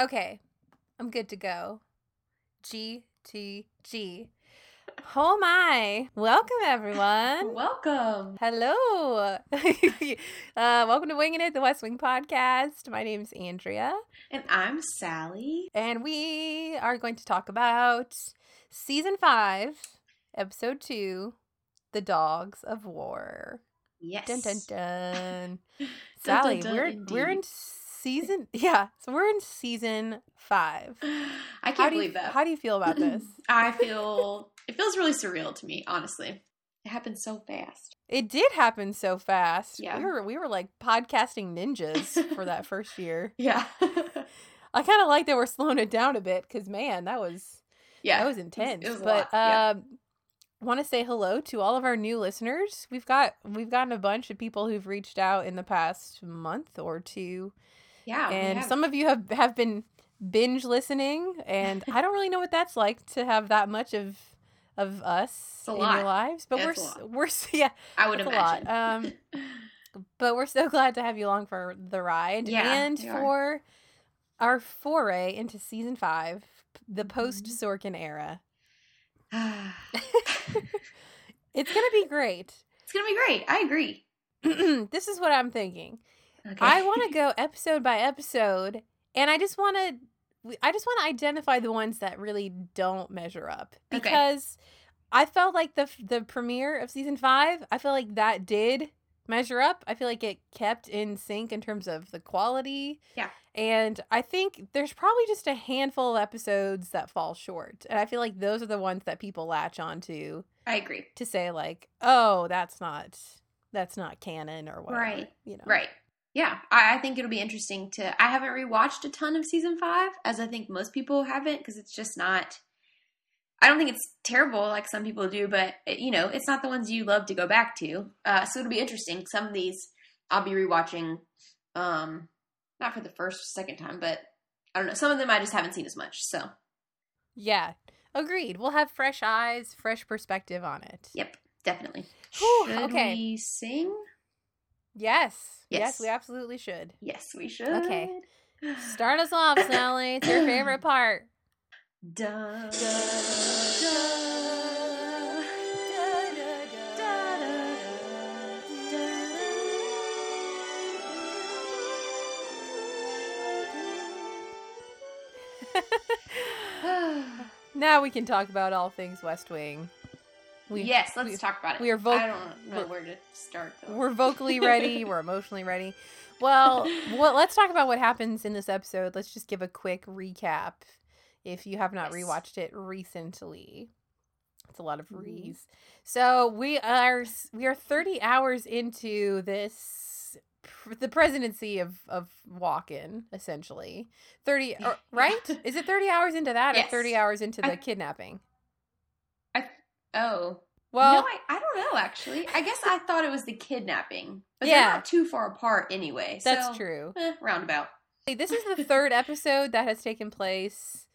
Okay, I'm good to go. G T G. Oh my! Welcome everyone. Welcome. Hello. uh, welcome to Winging It, the West Wing podcast. My name's Andrea, And I'm Sally. and we are going to talk about season five, episode two, "The Dogs of War." Yes. Dun dun dun. Dun, Sally, dun, we're we're in indeed. Season yeah, so we're in season five. I can't do you believe that. how do you feel about this? I feel it feels really surreal to me, honestly. It happened so fast. It did happen so fast. Yeah. We were we were like podcasting ninjas for that first year. Yeah. I kind of like that we're slowing it down a bit because man, that was yeah. that was intense. it was a but lot, yeah. um, want to say hello to all of our new listeners. We've got we've gotten a bunch of people who've reached out in the past month or two, yeah. and some of you have have been binge listening, and I don't really know what that's like to have that much of of us in lot. your lives. But Yeah, we're it's a s- lot. we're yeah, I would it's a lot. imagine. Um, but we're so glad to have you along for the ride Yeah, and we are. for our foray into season five, the Mhm. post Sorkin era. It's gonna be great. it's gonna be great. I agree. this is what I'm thinking. Okay. I want to go episode by episode, and I just want to, I just want to identify the ones that really don't measure up Okay. because I felt like the the premiere of season five, I feel like that did measure up. I feel like it kept in sync in terms of the quality. Yeah. And I think there's probably just a handful of episodes that fall short, and I feel like those are the ones that people latch onto I agree. to say like, oh, that's not that's not canon or whatever. Right. You know. Right. Yeah, I, I think it'll be interesting to. I haven't rewatched a ton of season five, as I think most people haven't, because it's just not. I don't think it's terrible like some people do, but it, you know, it's not the ones you love to go back to. Uh, so it'll be interesting. Some of these I'll be rewatching, um, not for the first, or second time, but I don't know. Some of them I just haven't seen as much. So Yeah. Agreed. We'll have fresh eyes, fresh perspective on it. yep, definitely. Whew, Should okay. we sing? Yes. Yes, Yes. we absolutely should. Yes, we should. Okay. Start us off, Sally. It's your favorite part. Da, da, da, now we can talk about all things West Wing. We, yes, let's we- talk about it. we are voc- I don't know where to start though. We're vocally ready. We're emotionally ready. Well, well, let's talk about what happens in this episode. Let's just give a quick recap if you have not Yes. rewatched it recently. It's a lot of Mhm. rees. So we are we are 30 hours into this the presidency of of Walken essentially. 30 or, right? Is it 30 hours into that or 30 hours into the I- kidnapping? Oh, Well, no, I, I don't know actually. I guess I thought it was the kidnapping, but Yeah. they're not too far apart anyway. that's so, true. eh, roundabout. This is the third episode that has taken place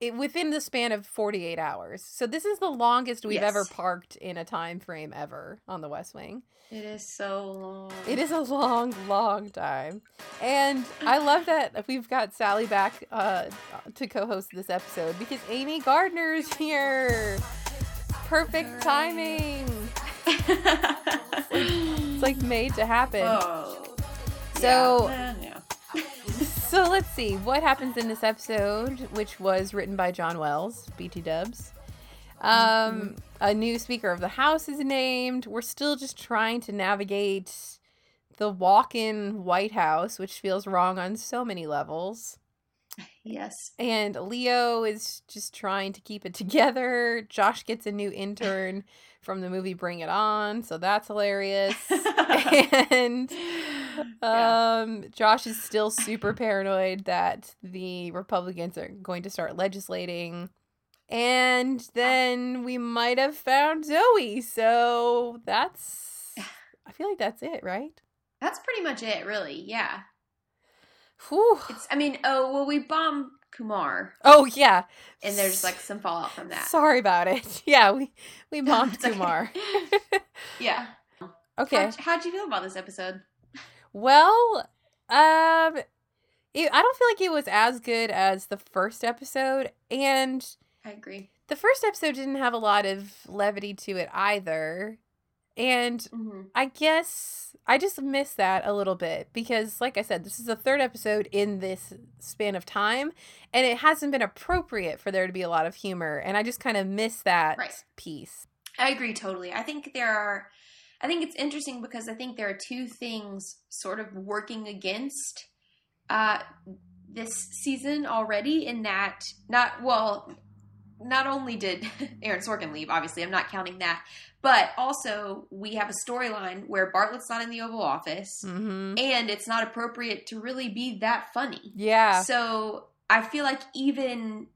it, within the span of 48 hours. So this is the longest we've ever parked in a time frame ever on the West Wing. It is so long. It is a long, long time. And I love that we've got Sally back uh, to co-host this episode because Amy Gardner's here. Perfect timing. It's like made to happen. oh. So- yeah. Yeah. So let's see what happens in this episode, which was written by John Wells, BT Dubs. Um, a new Speaker of the House is named. We're still just trying to navigate the Walken White House, which feels wrong on so many levels. Yes. And Leo is just trying to keep it together. Josh gets a new intern from the movie Bring It On, so that's hilarious. and Yeah. um Josh is still super paranoid that the Republicans are going to start legislating. And then we might have found Zoe. So that's I feel like that's it, right? That's pretty much it, really. Yeah. Whew. It's. I mean, oh well, we bomb Qumar, Oh yeah. and there's like some fallout from that. Sorry about it. Yeah, we we bombed. Qumar. yeah. Okay. How'd, how'd you feel about this episode? Well, um it, I don't feel like it was as good as the first episode, and I agree. the first episode didn't have a lot of levity to it either. And hmm I guess I just miss that a little bit because, like I said, this is the third episode in this span of time, and it hasn't been appropriate for there to be a lot of humor, and I just kind of miss that Right. piece. I agree totally. I think there are, I think it's interesting because I think there are two things sort of working against uh, this season already. In that, not well, not only did Aaron Sorkin leave, obviously, I'm not counting that, but also we have a storyline where Bartlet's not in the Oval Office, Mm-hmm. and it's not appropriate to really be that funny. Yeah. So I feel like even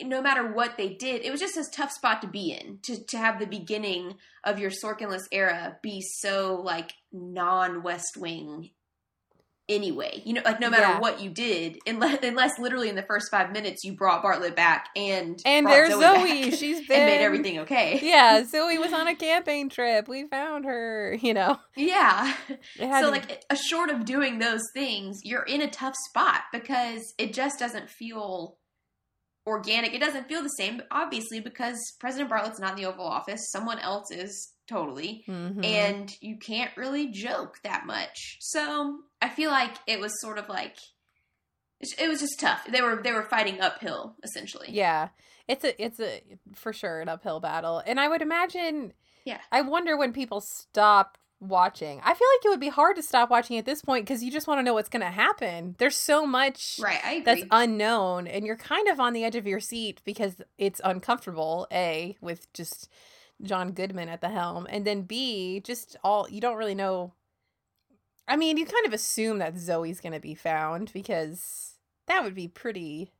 no matter what they did, it was just a tough spot to be in to to have the beginning of your Sorkinless era be so like non West Wing. Anyway, you know, like no matter Yeah. what you did, unless, unless literally in the first five minutes you brought Bartlet back and And there's Zoe, Zoe. She's been and made everything okay. Yeah, Zoe was on a camping trip. We found her. You know, yeah. so to- like a short of doing those things you're in a tough spot because it just doesn't feel organic it doesn't feel the same obviously because president bartlet's not in the oval office someone else is totally Mhm. and you can't really joke that much so i feel like it was sort of like it was just tough they were they were fighting uphill essentially Yeah. It's a it's a for sure an uphill battle. And I would imagine Yeah. I wonder when people stop watching. I feel like it would be hard to stop watching at this point cuz you just want to know what's going to happen. There's so much right that's unknown and you're kind of on the edge of your seat because it's uncomfortable, A, with just John Goodman at the helm, and then B, just all you don't really know I mean, you kind of assume that Zoe's going to be found because that would be pretty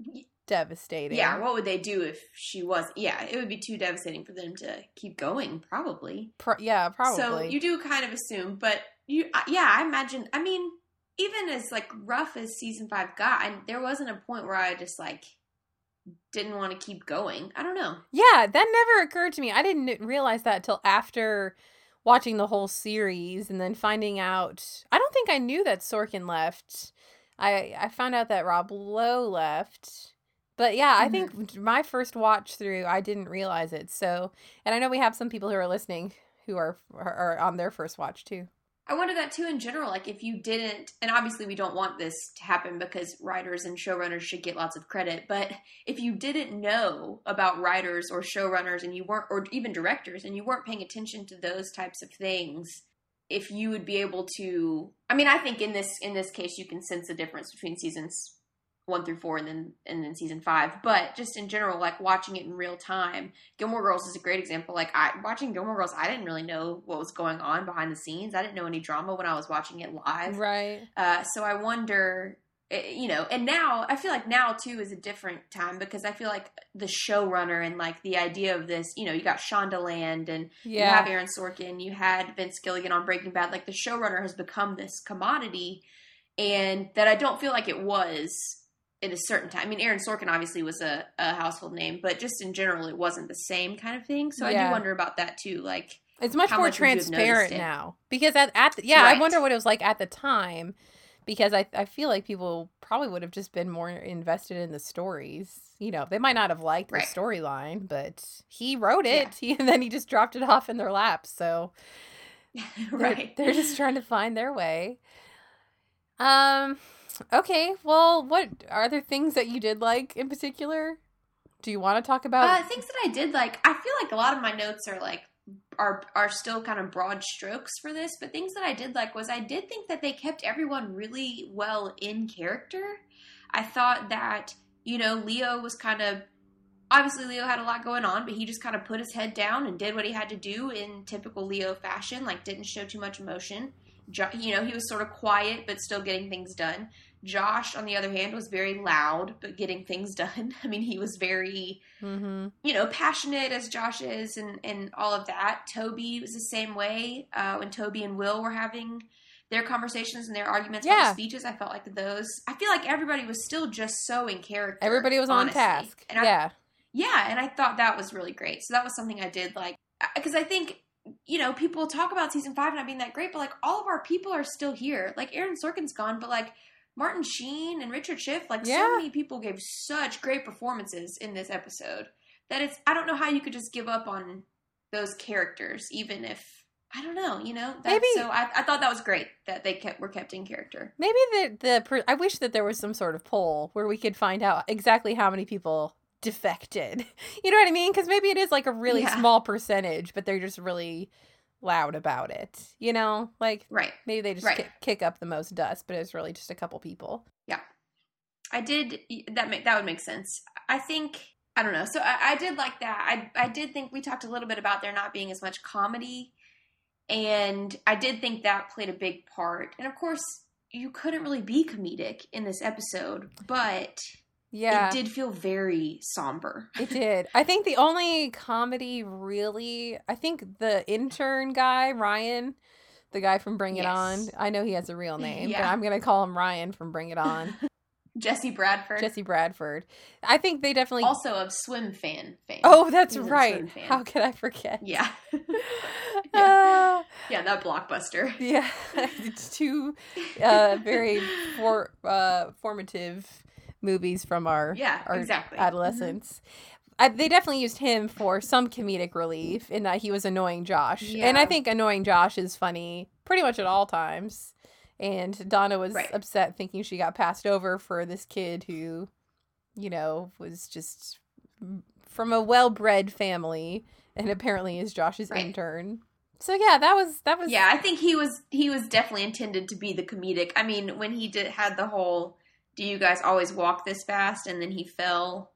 devastating. yeah what would they do if she was yeah it would be too devastating for them to keep going probably Pro- yeah, probably. So you do kind of assume, but you, uh, yeah, I imagine. I mean, even as like rough as season five got, and there wasn't a point where I just like didn't want to keep going. I don't know. yeah, that never occurred to me. I didn't realize that till after watching the whole series and then finding out. I don't think I knew that Sorkin left. I I found out that Rob Lowe left. But yeah, I think mm-hmm. my first watch through, I didn't realize it. So, and I know we have some people who are listening who are are, are on their first watch too. I wonder that too in general. Like if you didn't, and obviously we don't want this to happen because writers and showrunners should get lots of credit. But if you didn't know about writers or showrunners, and you weren't, or even directors, and you weren't paying attention to those types of things, if you would be able to, I mean, I think in this in this case you can sense the difference between seasons one through four and then and then season five. But just in general, like watching it in real time, Gilmore Girls is a great example. Like I watching Gilmore Girls, I didn't really know what was going on behind the scenes. I didn't know any drama when I was watching it live. Right. Uh, so I wonder, eh, you know, and now I feel like now too is a different time because I feel like the showrunner and like the idea of this, you know, you got Shonda Land and you have Aaron Sorkin, you had Vince Gilligan on Breaking Bad. Like the showrunner has become this commodity, and that I don't feel like it was in a certain time. I mean, Aaron Sorkin obviously was a, a household name, but just in general, it wasn't the same kind of thing. So I do wonder about that too. Like, It's much more much would you have noticed transparent now because at, at the, yeah, I wonder what it was like at the time because I, I feel like people probably would have just been more invested in the stories. You know, they might not have liked Right. the storyline, but he wrote Yeah. it he, and then he just dropped it off in their laps. So they're, right? they're just trying to find their way. Um. Okay. Well, what are there things that you did like in particular? Do you want to talk about? Uh, things that I did like, I feel like a lot of my notes are like are are still kind of broad strokes for this, but things that I did like was I did think that they kept everyone really well in character. I thought that you know Leo was kind of obviously Leo had a lot going on, but he just kind of put his head down and did what he had to do in typical Leo fashion, like didn't show too much emotion. You know, he was sort of quiet but still getting things done. Josh, on the other hand, was very loud but getting things done. I mean, he was very mm-hmm. you know, passionate as Josh is and, and all of that. Toby was the same way. Uh, when Toby and Will were having their conversations and their arguments Yeah. the speeches, I felt like those. I feel like everybody was still just so in character. Everybody was on task. And I, yeah. yeah, and I thought that was really great. So that was something I did like because I think you know people talk about season five not being that great, but like all of our people are still here. Like Aaron Sorkin's gone, but like Martin Sheen and Richard Schiff, like Yeah. so many people gave such great performances in this episode that it's I don't know how you could just give up on those characters, even if I don't know, you know. That's, Maybe- so. I, I thought that was great that they kept were kept in character. Maybe the the per- I wish that there was some sort of poll where we could find out exactly how many people defected. You know what I mean? Because maybe it is like a really Yeah. small percentage, but they're just really loud about it. You know, like Right. maybe they just Right. ki- kick up the most dust, but it's really just a couple people. Yeah, I did that. Make that would make sense. I think I don't know. So I, I did like that. I I did think we talked a little bit about there not being as much comedy, and I did think that played a big part. And of course, you couldn't really be comedic in this episode, but Yeah, it did feel very somber. It did. I think the only comedy really, I think the intern guy, Ryan, the guy from Bring It Yes. On. I know he has a real name, but I'm going to call him Ryan from Bring It On. Jesse Bradford, Jesse Bradford. I think they definitely. also of Swimfan fame. oh, that's He's right. How could I forget? yeah, Ah, yeah, that blockbuster. yeah. it's two uh, very for, uh, formative movies from our Yeah, our exactly. Mm-hmm. adolescence. I, they definitely used him for some comedic relief in that he was annoying Josh, and I think annoying Josh is funny pretty much at all times. And Donna was Right. upset thinking she got passed over for this kid who, you know, was just from a well-bred family and apparently is Josh's Right. intern. So yeah, that was that was Yeah, I think he was he was definitely intended to be the comedic. I mean, when he did had the whole "Do you guys always walk this fast?" and then he fell.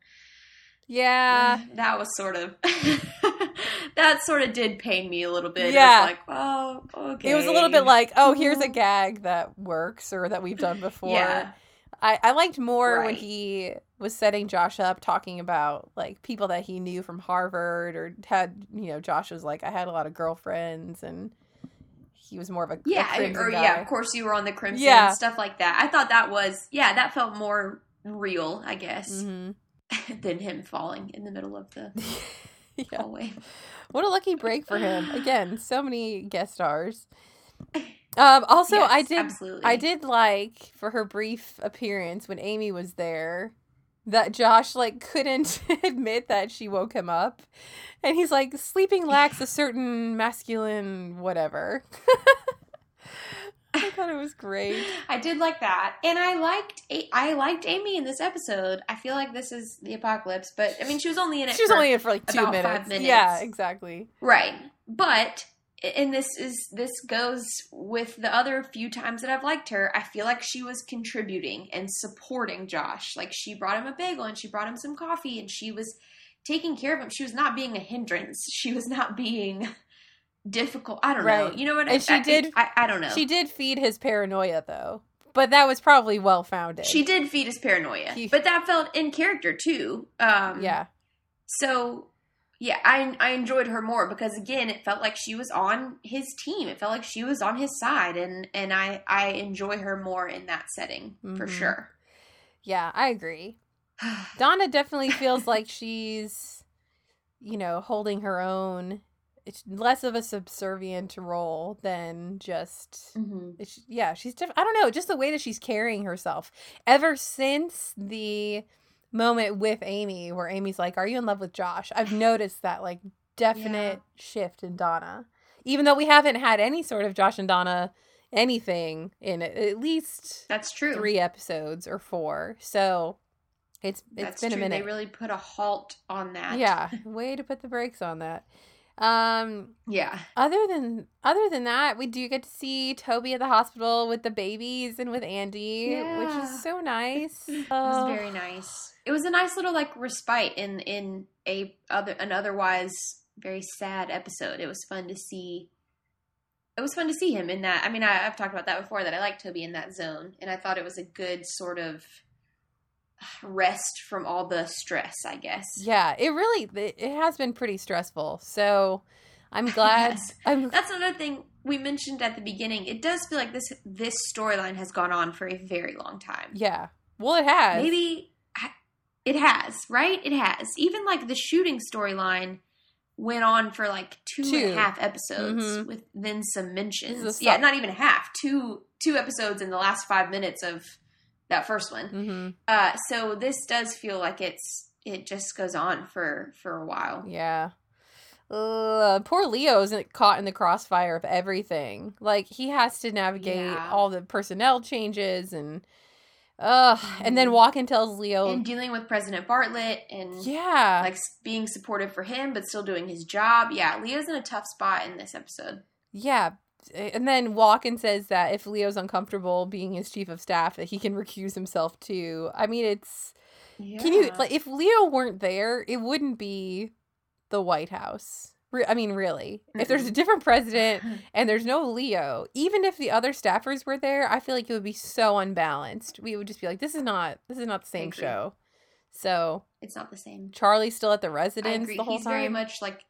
yeah. Mm, that was sort of that sort of did pain me a little bit. Yeah. it was like, oh, okay. It was a little bit like, oh, here's a mm-hmm. gag that works or that we've done before. yeah, I, I liked more when he was setting Josh up, talking about like people that he knew from Harvard or had, you know, Josh was like, I had a lot of girlfriends and he was more of a, a yeah, Crimson or guy. yeah. Of course, you were on the Crimson, Yeah. stuff like that. I thought that was yeah, that felt more real, I guess, Mhm. than him falling in the middle of the yeah. hallway. What a lucky break for him. Again, so many guest stars. Um, also, Yes, I did absolutely. I did like for her brief appearance when Amy was there that Josh like couldn't admit that she woke him up. And he's like sleeping lacks a certain masculine whatever. I thought it was great. I did like that, and I liked A- I liked Amy in this episode. I feel like this is the apocalypse, but I mean, she was only in it. She was for- only in for like two minutes. minutes. Yeah, exactly. right, but and this is this goes with the other few times that I've liked her. I feel like she was contributing and supporting Josh. Like she brought him a bagel and she brought him some coffee, and she was taking care of him. She was not being a hindrance. She was not being difficult. I don't know. You know what? I mean? And I, she I, did- I, I don't know. She did feed his paranoia though. But that was probably well founded. She did feed his paranoia, He- but that felt in character too. Um, Yeah. So, yeah, I I enjoyed her more because again, it felt like she was on his team. It felt like she was on his side, and and I I enjoy her more in that setting for Mhm. sure. Yeah, I agree. Donna definitely feels like she's, you know, holding her own. It's less of a subservient role than just. hmm It's, yeah, she's. Def- I don't know, just the way that she's carrying herself. Ever since the moment with Amy, where Amy's like, "Are you in love with Josh?" I've noticed that like definite shift in Donna. Even though we haven't had any sort of Josh and Donna anything in it, at least That's true. three episodes or four. So it's it's That's been true. a minute. They really put a halt on that. yeah, way to put the brakes on that. Um, yeah. other than other than that, we do get to see Toby at the hospital with the babies and with Andy, which is so nice. It was very nice. It was a nice little like respite in in a other an otherwise very sad episode. It was fun to see. It was fun to see him in that. I mean, I, I've talked about that before that I like Toby in that zone, and I thought it was a good sort of rest from all the stress. I guess. yeah, it really it, has been pretty stressful. So I'm glad. Yes. I'm That's another thing we mentioned at the beginning. It does feel like this this storyline has gone on for a very long time. yeah. Well, it has. Maybe it has, right? It has. Even like the shooting storyline went on for like two and a half episodes Mhm. with then some mentions. Yeah, not even half. Two two episodes in the last five minutes of that first one. hmm Uh, so this does feel like it's it just goes on for for a while. Yeah. Uh, poor Leo's caught in the crossfire of everything. Like he has to navigate Yeah. all the personnel changes and uh and then Mhm. Walken tells Leo And dealing with President Bartlet and Yeah. like being supportive for him but still doing his job. Yeah, Leo's in a tough spot in this episode. yeah. And then Walken says that if Leo's uncomfortable being his chief of staff, that he can recuse himself too. I mean, it's can you like if Leo weren't there, it wouldn't be the White House. Re- I mean, really, if there's a different president and there's no Leo, even if the other staffers were there, I feel like it would be so unbalanced. We would just be like, this is not this is not the same show. So it's not the same. Charlie's still at the residence the whole He's time. very much like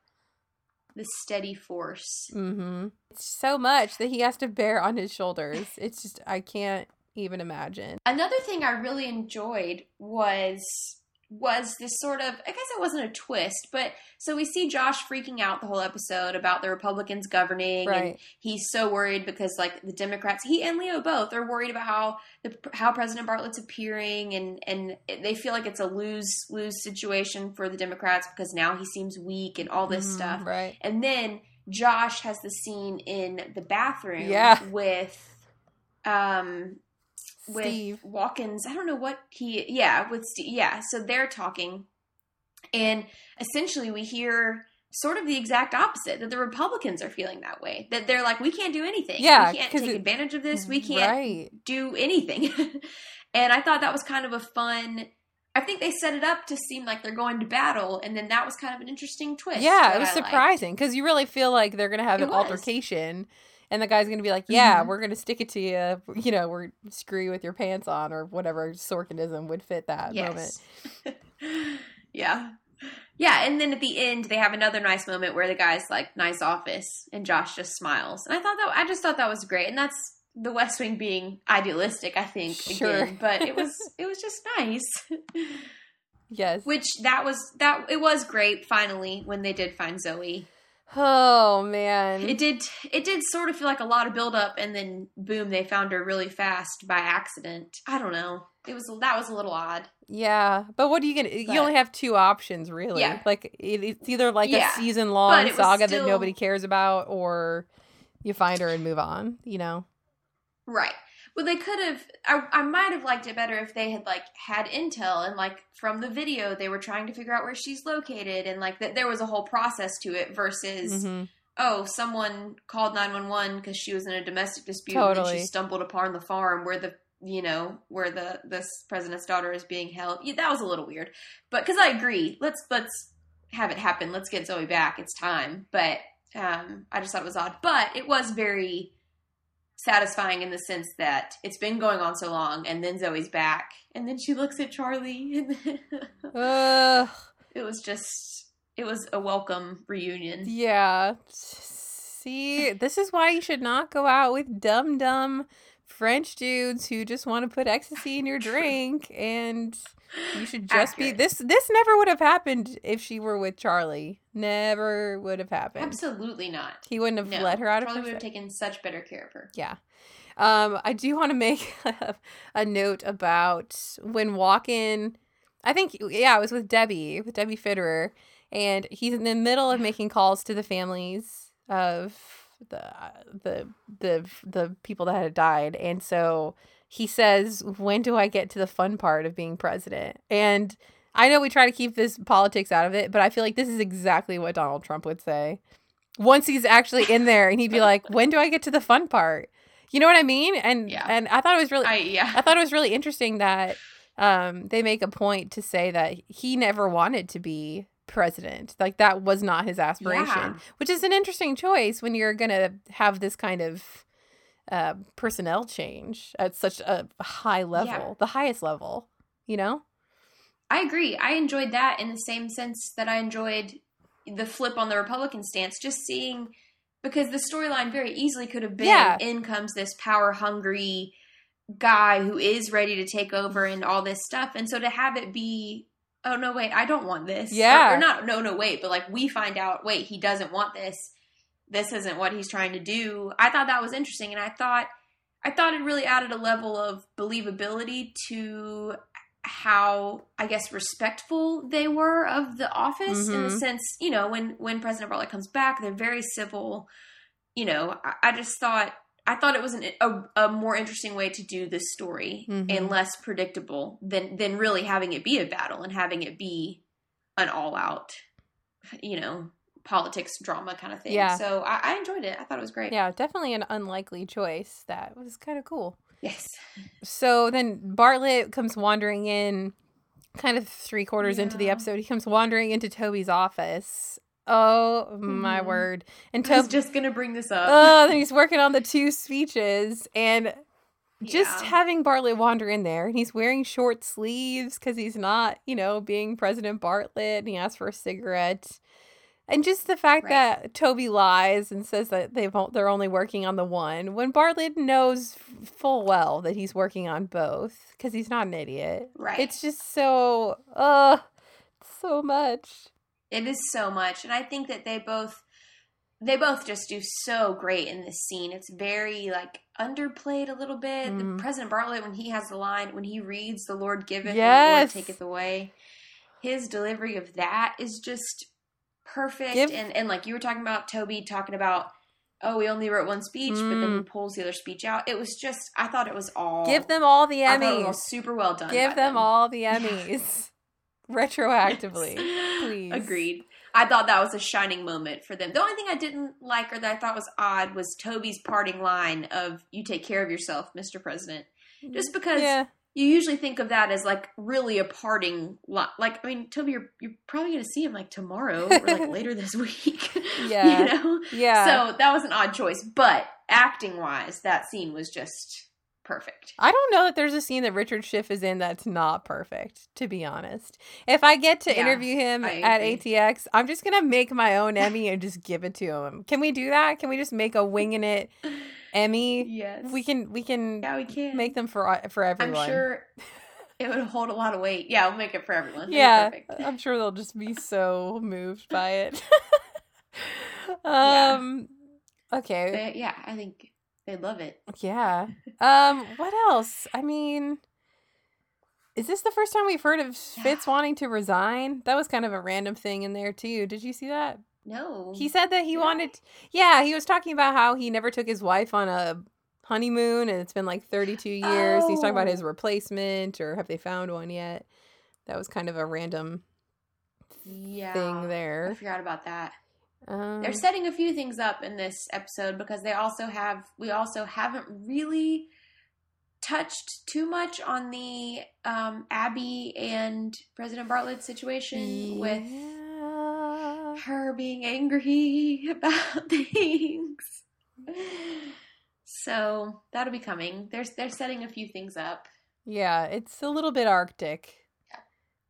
the steady force. mm-hmm. It's so much that he has to bear on his shoulders. It's just I can't even imagine. Another thing I really enjoyed was was this sort of I guess it wasn't a twist, but so we see Josh freaking out the whole episode about the Republicans governing and he's so worried because like the Democrats, he and Leo both are worried about how the how President Bartlet's appearing and and they feel like it's a lose lose situation for the Democrats because now he seems weak and all this Mhm, stuff. Right. And then Josh has the scene in the bathroom Yeah. with um with Steve. Walkins. I don't know what he yeah, with Steve. Yeah, so they're talking and essentially we hear sort of the exact opposite that the Republicans are feeling that way. That they're like we can't do anything. Yeah, We can't take it- advantage of this. We can't Right. do anything. and I thought that was kind of a fun I think they set it up to seem like they're going to battle, and then that was kind of an interesting twist. Yeah, it was I surprising because you really feel like they're gonna have It an was. altercation, and the guy's gonna be like, "Yeah, Mhm. we're gonna stick it to you. You know, we're screw you with your pants on, or whatever Sorkinism would fit that moment." Yes. yeah. Yeah, and then at the end they have another nice moment where the guy's like, "Nice office," and Josh just smiles. And I thought that I just thought that was great, and that's the West Wing being idealistic, I think. Sure. Again, but it was it was just nice. Yes. Which that was that it was great finally when they did find Zoe. Oh man. It did it did sort of feel like a lot of build up and then boom they found her really fast by accident. I don't know. It was that was a little odd. yeah, but what are you gonna? you only have two options, really. Yeah. Like it, it's either like Yeah, a season long saga still- that nobody cares about, or you find her and move on. You know. Right. Well, they could have. I, I might have liked it better if they had like had intel and like from the video they were trying to figure out where she's located and like that there was a whole process to it versus Mhm. oh someone called nine one one because she was in a domestic dispute and she stumbled upon the farm where the you know where the this president's daughter is being held. Yeah, that was a little weird, but because I agree, let's let's have it happen. Let's get Zoe back. It's time. But um, I just thought it was odd, but it was very satisfying in the sense that it's been going on so long and then Zoe's back and then she looks at Charlie and then Ugh. it was just it was a welcome reunion. Yeah. See, this is why you should not go out with dumb, dumb French dudes who just want to put ecstasy in your drink, and you should just be this. This never would have happened if she were with Charlie. Never would have happened. Absolutely not. He wouldn't have No, let her out of Charlie would have taken such better care of her. Yeah. Um, I do want to make a note about when Walken. I think yeah, it was with Debbie, with Debbie Fiderer, and he's in the middle of making calls to the families of the the the the people that had died, and so he says, "When do I get to the fun part of being president?" And I know we try to keep this politics out of it, but I feel like this is exactly what Donald Trump would say. Once he's actually in there, and he'd be like, "When do I get to the fun part?" You know what I mean? And Yeah. and I thought it was really I yeah. I thought it was really interesting that um, they make a point to say that he never wanted to be president. Like that was not his aspiration, Yeah. which is an interesting choice when you're going to have this kind of uh, personnel change at such a high level, the highest level, you know? I agree. I enjoyed that in the same sense that I enjoyed the flip on the Republican stance, just seeing because the storyline very easily could have been Yeah. in comes this power hungry guy who is ready to take over and all this stuff. And so to have it be, oh no, wait, I don't want this. Or- Yeah. Or, not, no, no, wait, but like we find out, wait, he doesn't want this. This isn't what he's trying to do. I thought that was interesting. And I thought, I thought it really added a level of believability to how I guess respectful they were of the office in the Mhm. sense, you know, when when President Bartlet comes back, they're very civil. You know, I, I just thought I thought it was an, a, a more interesting way to do this story Mhm. and less predictable than than really having it be a battle and having it be an all out, you know, politics drama kind of thing. Yeah. So I, I enjoyed it. I thought it was great. Yeah, definitely an unlikely choice. That was kind of cool. Yes. So then Bartlet comes wandering in, kind of three quarters into the episode. He comes wandering into Toby's office. Oh my Mhm. word! And I was Toby, just gonna bring this up. oh, then he's working on the two speeches, and just Yeah. having Bartlet wander in there, and he's wearing short sleeves because he's not, you know, being President Bartlet, and he asks for a cigarette. And just the fact Right. that Toby lies and says that they've o- they're only working on the one when Bartlet knows full well that he's working on both because he's not an idiot. Right. It's just so uh so much. It is so much, and I think that they both they both just do so great in this scene. It's very like underplayed a little bit. The President Bartlet, when he has the line, when he reads "The Lord giveth, and the Yes. Lord taketh away," his delivery of that is just perfect. Give- and and like you were talking about Toby talking about. Oh, we only wrote one speech, but then he Mm. pulls the other speech out. It was just, I thought it was all. Give them all the I it was Emmys. super well done. Give by them all the Emmys. Retroactively. Yes. please. Agreed. I thought that was a shining moment for them. The only thing I didn't like or that I thought was odd was Toby's parting line of "You take care of yourself, Mr. President." Just because Yeah. You usually think of that as like really a parting line. Like, I mean, Toby, you're you're probably going to see him like tomorrow or like later this week. Yeah. you know. Yeah. So that was an odd choice, but acting wise, that scene was just perfect. I don't know that there's a scene that Richard Schiff is in that's not perfect, to be honest. If I get to Yeah, interview him at. ATX, I'm just going to make my own Emmy and just give it to him. Can we do that? Can we just make a winging it Emmy? Yes, We can we can Yeah, we can make them for for everyone. I'm sure it would hold a lot of weight. Yeah, we'll make it for everyone. Yeah. I'm sure they'll just be so moved by it. Yeah. um okay. They- yeah, I think they'd love it. Yeah. Um, what else? I mean, is this the first time we've heard of Fitz wanting to resign? That was kind of a random thing in there too. Did you see that? No, He said that he I? wanted Yeah, he was talking about how he never took his wife on a honeymoon and it's been like 32 years. He's talking about his Oh. replacement or have they found one yet? That was kind of a random yeah, thing there. I forgot about that. Um, They're setting a few things up in this episode because they also have we also haven't really touched too much on the um, Abby and President Bartlet situation with yeah. her being angry about things. So that'll be coming. They're they're setting a few things up. Yeah, it's a little bit arctic. Yeah.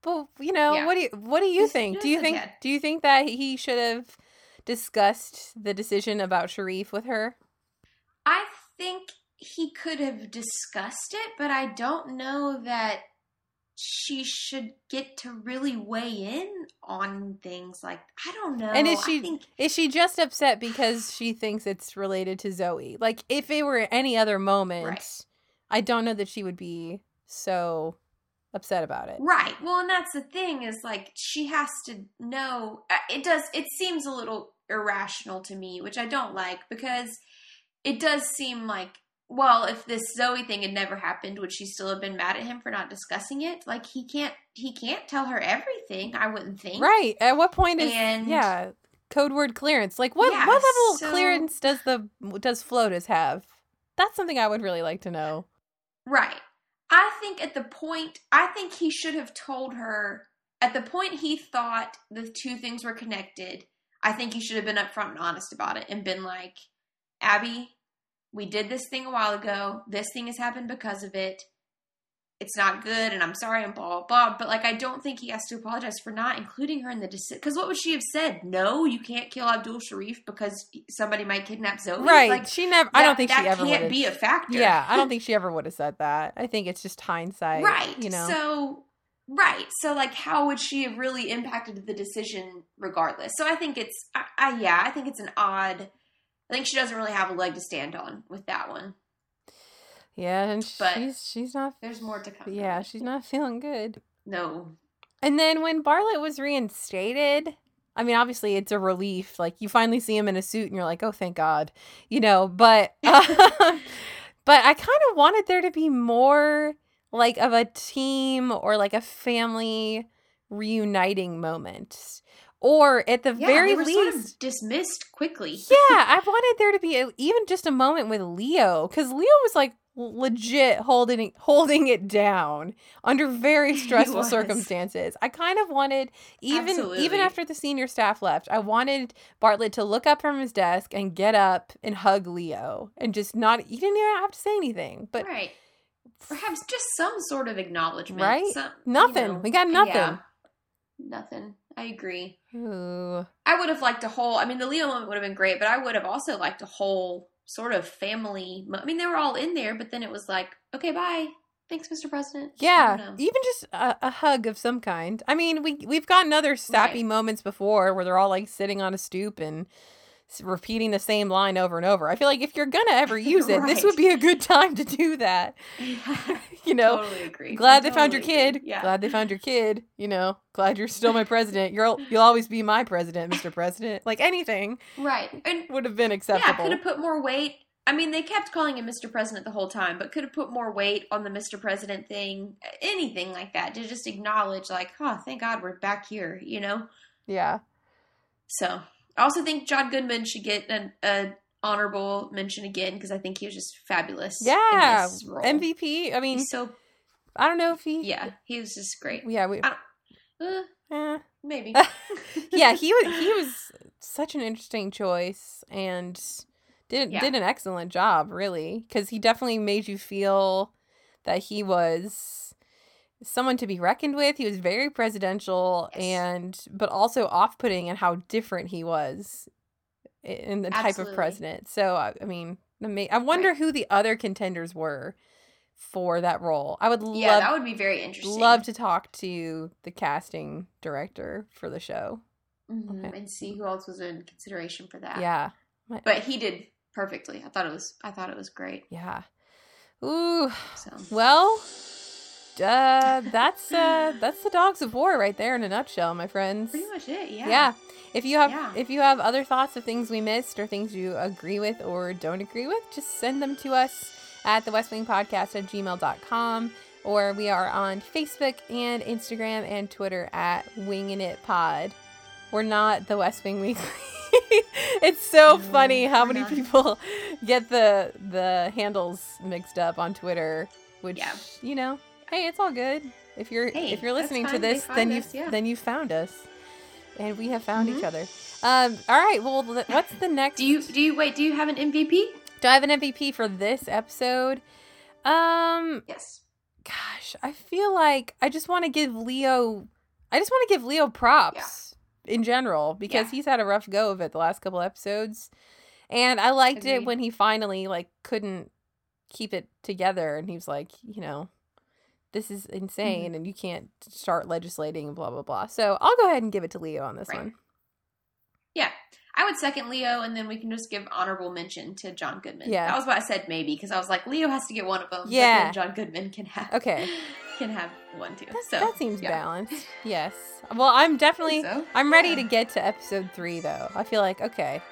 But you know, Yeah. what do you what do you think? do you think do you think that he should have discussed the decision about Shareef with her? I think he could have discussed it, but I don't know that she should get to really weigh in on things like I don't know. And is I she- think Is she just upset because she thinks it's related to Zoe? Like if it were any other moment, Right. I don't know that she would be so upset about it. right. Well, and that's the thing is like she has to know. uh, It does. It seems a little irrational to me, which I don't like because it does seem like. Well, if this Zoe thing had never happened, would she still have been mad at him for not discussing it? Like he can't, he can't tell her everything. I wouldn't think. Right. At what point is And- yeah, code word clearance? Like what Yeah, what level of clearance does the does Flotus have? That's something I would really like to know. Right. I think at the point, I think he should have told her at the point he thought the two things were connected. I think he should have been upfront and honest about it and been like, Abby, we did this thing a while ago. This thing has happened because of it. It's not good, and I'm sorry, and blah blah blah. But like, I don't think he has to apologize for not including her in the decision. Because what would she have said? No, you can't kill Abdul Shareef because somebody might kidnap Zoe. Right. Like, she never I don't think that she ever That can't be a factor. Yeah, I don't think she ever would have said that. I think it's just hindsight. right You know. so right so like how would she have really impacted the decision regardless so i think it's I, I yeah i think it's an odd i think she doesn't really have a leg to stand on with that one Yeah, and But- she's she's not. There's more to come. Yeah, she's not feeling good. No. And then when Bartlet was reinstated, I mean, obviously it's a relief. Like you finally see him in a suit, and you're like, oh, thank God, you know. But um, but I kind of wanted there to be more like of a team or like a family reuniting moment, or at the Yeah, very least. sort of dismissed quickly. yeah, I wanted there to be a, even just a moment with Leo because Leo was like legit holding holding it down under very stressful circumstances. I kind of wanted even even after the senior staff left, I wanted Bartlet to look up from his desk and get up and hug Leo and just not he didn't even have to say anything. But right. Perhaps just some sort of acknowledgement. Right? Some, you Nothing. know, We got nothing. yeah. nothing. I agree. ooh, I would have liked a whole. I mean, the Leo moment would have been great, but I would have also liked a whole sort of family. mo- I mean, they were all in there, but then it was like, okay, bye. Thanks, Mr. President. Yeah, even just a, a hug of some kind. I mean, we we've gotten other sappy Right. moments before where they're all like sitting on a stoop and repeating the same line over and over. I feel like if you're gonna ever use it, this would be a good time to do that. You know, totally agree. glad I they found your kid. Yeah. Glad they found your kid. You know, glad you're still my president. You'll you'll always be my president, Mr. President. Like anything right. And would have been acceptable. yeah, could have put more weight. I mean, they kept calling him Mr. President the whole time, but could have put more weight on the Mr. President thing, anything like that, to just acknowledge, like, oh, thank God we're back here, you know? yeah. So I also think John Goodman should get an a honorable mention again because I think he was just fabulous. Yeah. MVP. I mean, He's so I don't know if he. yeah, he was just great. Yeah. We. Uh, eh. maybe. yeah, he was he was such an interesting choice and did Yeah. did an excellent job, really, because he definitely made you feel that he was someone to be reckoned with. He was very presidential Yes. and but also off putting in how different he was in the type of president. So I, I mean, I wonder who the other contenders were for that role. I would yeah, love that would be very interesting. love to talk to the casting director for the show. Mhm, okay. and see who else was in consideration for that. Yeah. but he did perfectly. I thought it was. I thought it was great. Yeah. Ooh. So Well, uh, that's uh, that's the dogs of war right there in a nutshell, my friends. pretty much it. Yeah. Yeah. If you have Yeah. if you have other thoughts of things we missed or things you agree with or don't agree with, just send them to us at the West Wing Podcast at gmail.com or we are on Facebook and Instagram and Twitter at Wingin' It Pod. We're not the West Wing Weekly. it's so funny how many people get the the handles mixed up on Twitter, which Yeah. you know, hey, it's all good. If you're Hey, if you're listening to this, then you yeah. then you found us, and we have found each Mhm. other. Um, all right. Well, what's the next? Do you do you wait? Do you have an MVP? do I have an MVP for this episode? Um, Yes. gosh, I feel like I just want to give Leo. I just want to give Leo props in general because Yeah. he's had a rough go of it the last couple episodes, and I liked it when he finally like couldn't keep it together, and he was like, you know. This is insane, Mm-hmm. and you can't start legislating and blah blah blah. So I'll go ahead and give it to Leo on this Right. one. Yeah. I would second Leo, and then we can just give honorable mention to John Goodman. Yeah. that was why I said maybe because I was like Leo has to get one of them. Yeah. John Goodman can have Okay. can have one too. That, so that seems yeah. balanced. Yes. Well, I'm definitely so. I'm ready Yeah. to get to episode 3 though. I feel like okay.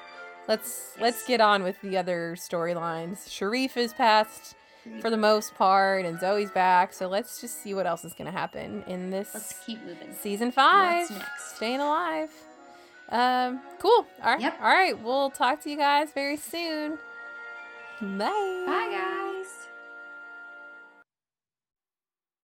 Let's let's get on with the other storylines. Shareef is passed for the most part and Zoe's back, so let's just see what else is going to happen in this Let's keep moving. season 5. What's next? Staying alive. Um cool. All right. Yep. All right. We'll talk to you guys very soon. Bye. Bye, guys.